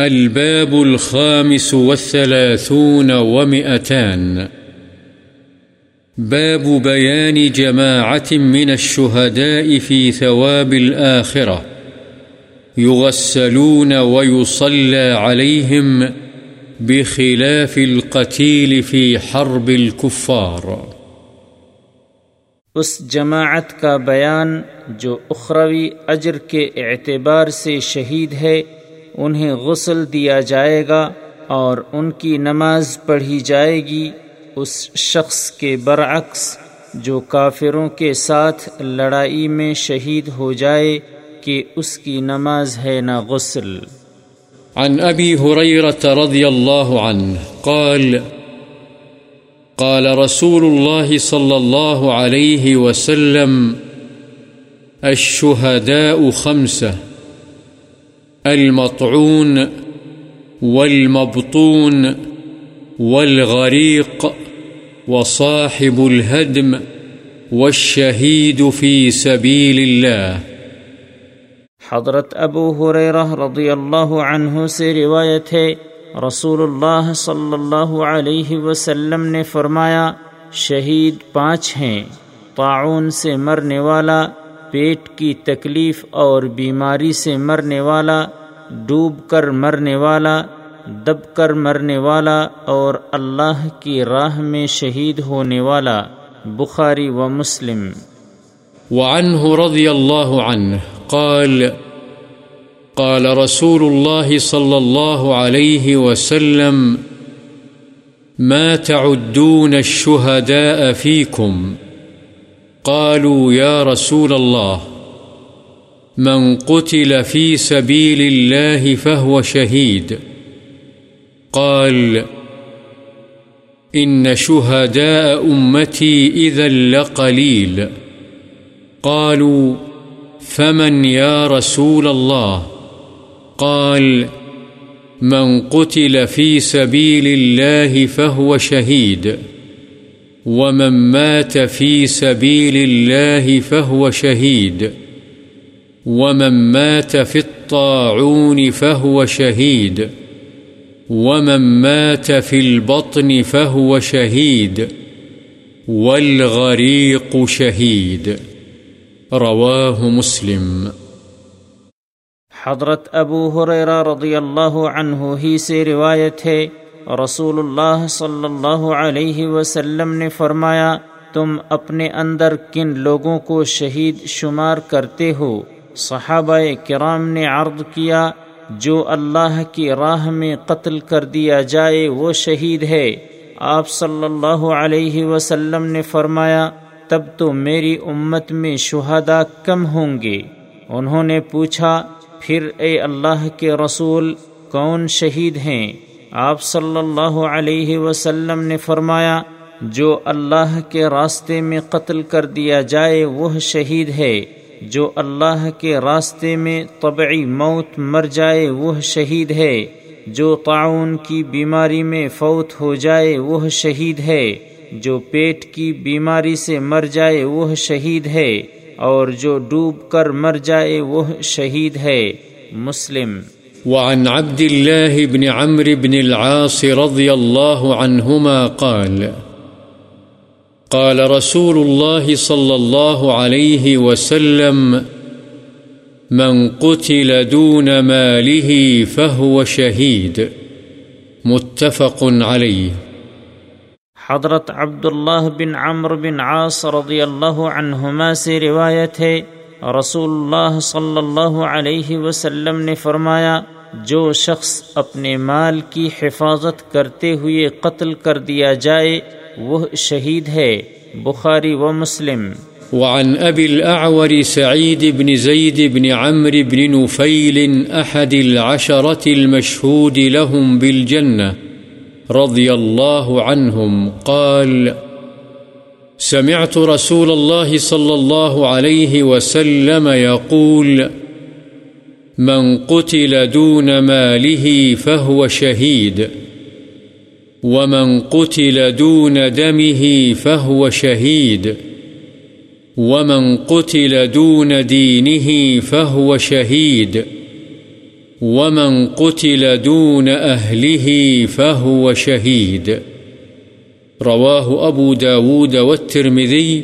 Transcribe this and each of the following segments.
الباب الخامس والثلاثون ومئتان. باب بيان جماعة من الشهداء في ثواب الآخرة. يغسلون ويصلى عليهم بخلاف القتيل في حرب الكفار. اس جماعت کا بیان جو اخروی اجر کے اعتبار سے شہید ہے انہیں غسل دیا جائے گا اور ان کی نماز پڑھی جائے گی اس شخص کے برعکس جو کافروں کے ساتھ لڑائی میں شہید ہو جائے کہ اس کی نماز ہے نہ غسل۔ عن ابی حریرت رضی اللہ عنہ قال قال رسول الله صلى الله عليه وسلم الشهداء خمسه المطعون والمبطون والغريق وصاحب الهدم والشهيد في سبيل الله. حضرت ابو حریرہ رضی اللہ عنہ سے روایت ہے رسول اللہ صلی اللہ علیہ وسلم نے فرمایا، شہید پانچ ہیں تعاون سے مرنے والا پیٹ کی تکلیف اور بیماری سے مرنے والا، ڈوب کر مرنے والا، دب کر مرنے والا اور اللہ کی راہ میں شہید ہونے والا، بخاری و مسلم۔ وعنه رضی اللہ عنہ قال قال رسول الله صلى الله عليه وسلم، ما تعدون الشهداء فيكم قالوا يا رسول الله، من قتل في سبيل الله فهو شهيد. قال، إن شهداء أمتي إذا لقليل. قالوا، فمن يا رسول الله؟ قال، من قتل في سبيل الله فهو شهيد. ومن مات في سبيل الله فهو شهيد ومن مات في الطاعون فهو شهيد ومن مات في البطن فهو شهيد والغريق شهيد رواه مسلم حضرت ابو حریرہ رضی اللہ عنہ ہی سے روایت ہے رسول اللہ صلی اللہ علیہ وسلم نے فرمایا، تم اپنے اندر کن لوگوں کو شہید شمار کرتے ہو؟ صحابہ کرام نے عرض کیا، جو اللہ کی راہ میں قتل کر دیا جائے، وہ شہید ہے۔ آپ صلی اللہ علیہ وسلم نے فرمایا، تب تو میری امت میں شہداء کم ہوں گے۔ انہوں نے پوچھا، پھر اے اللہ کے رسول، کون شہید ہیں؟ آپ صلی اللہ علیہ وسلم نے فرمایا، جو اللہ کے راستے میں قتل کر دیا جائے، وہ شہید ہے۔ جو اللہ کے راستے میں طبعی موت مر جائے، وہ شہید ہے۔ جو تعاون کی بیماری میں فوت ہو جائے، وہ شہید ہے۔ جو پیٹ کی بیماری سے مر جائے، وہ شہید ہے۔ اور جو ڈوب کر مر جائے، وہ شہید ہے۔ مسلم وعن عبد الله بن عمرو بن العاص رضي الله عنهما قال قال رسول الله صلى الله عليه وسلم، من قتل دون ماله فهو شهيد، متفق عليه. حضرت عبداللہ بن عمر بن عاص رضی اللہ عنہما سے روایت ہے، رسول اللہ صلی اللہ علیہ وسلم نے فرمایا جو شخص اپنے مال کی حفاظت کرتے ہوئے قتل کر دیا جائے، وہ شہید ہے۔ بخاری و مسلم۔ وعن أبي الأعور سعيد بن زيد بن عمرو بن نفيل أحد العشرة المشهود لهم بالجنة رضي الله عنهم قال، سمعت رسول الله صلى الله عليه وسلم يقول من قتل دون ماله فهو شهيد، ومن قتل دون دمه فهو شهيد، ومن قتل دون دينه فهو شهيد، ومن قتل دون أهله فهو شهيد. رواه أبو داود والترمذي،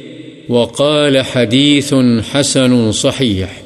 وقال حديث حسن صحيح.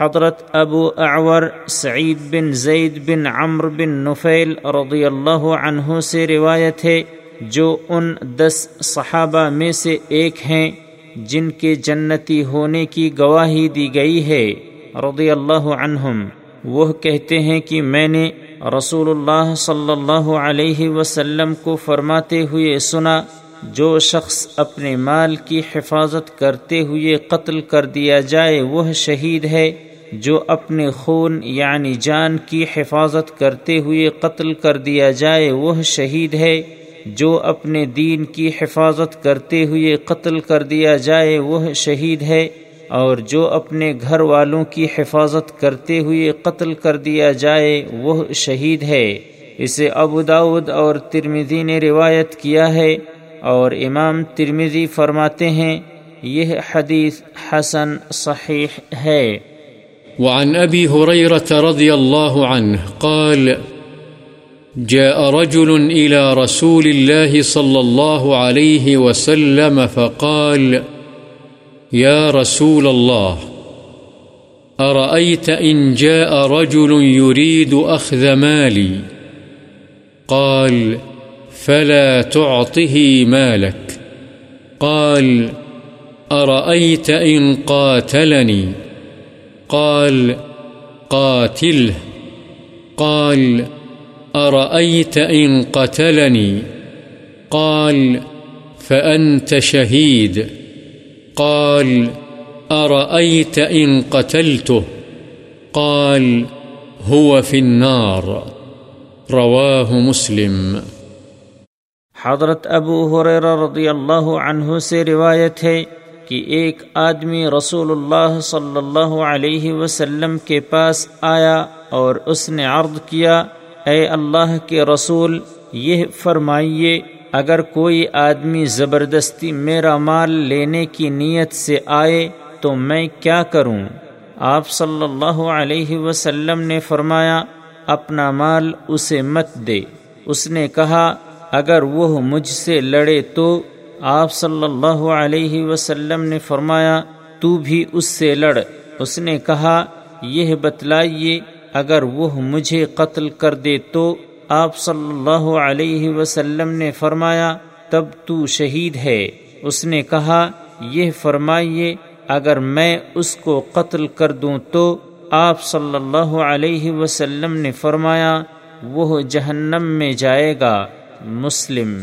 حضرت ابو اعور سعید بن زید بن عمر بن نفیل رضی اللہ عنہ سے روایت ہے جو ان دس صحابہ میں سے ایک ہیں جن کے جنتی ہونے کی گواہی دی گئی ہے، رضی اللہ عنہم۔ وہ کہتے ہیں کہ میں نے رسول اللہ صلی اللہ علیہ وسلم کو فرماتے ہوئے سنا، جو شخص اپنے مال کی حفاظت کرتے ہوئے قتل کر دیا جائے، وہ شہید ہے۔ جو اپنے خون یعنی جان کی حفاظت کرتے ہوئے قتل کر دیا جائے، وہ شہید ہے۔ جو اپنے دین کی حفاظت کرتے ہوئے قتل کر دیا جائے، وہ شہید ہے۔ اور جو اپنے گھر والوں کی حفاظت کرتے ہوئے قتل کر دیا جائے، وہ شہید ہے۔ اسے ابو داود اور ترمیزی نے روایت کیا ہے۔ اور امام ترمیزی فرماتے ہیں، یہ حدیث حسن صحیح ہے۔ وعن أبي هريرة رضي الله عنه قال، جاء رجل إلى رسول الله صلى الله عليه وسلم فقال، يا رسول الله، أرأيت إن جاء رجل يريد أخذ مالي؟ قال، فلا تعطه مالك. قال، أرأيت إن قاتلني؟ قال قاتله قال، أرأيت إن قتلني؟ قال، فأنت شهيد. قال، أرأيت إن قتلته؟ قال، هو في النار. رواه مسلم. حضرت ابو حریر رضی اللہ عنہ سے روایت ہے کہ ایک آدمی رسول اللہ صلی اللہ علیہ وسلم کے پاس آیا اور اس نے عرض کیا، اے اللہ کے رسول، یہ فرمائیے، اگر کوئی آدمی زبردستی میرا مال لینے کی نیت سے آئے تو میں کیا کروں؟ آپ صلی اللہ علیہ وسلم نے فرمایا، اپنا مال اسے مت دے۔ اس نے کہا، اگر وہ مجھ سے لڑے تو آپ صلی اللہ علیہ وسلم نے فرمایا، تو بھی اس سے لڑ۔ اس نے کہا، یہ بتلائیے، اگر وہ مجھے قتل کر دے تو آپ صلی اللہ علیہ وسلم نے فرمایا، تب تو شہید ہے۔ اس نے کہا، یہ فرمائیے، اگر میں اس کو قتل کر دوں تو آپ صلی اللہ علیہ وسلم نے فرمایا، وہ جہنم میں جائے گا۔ مسلم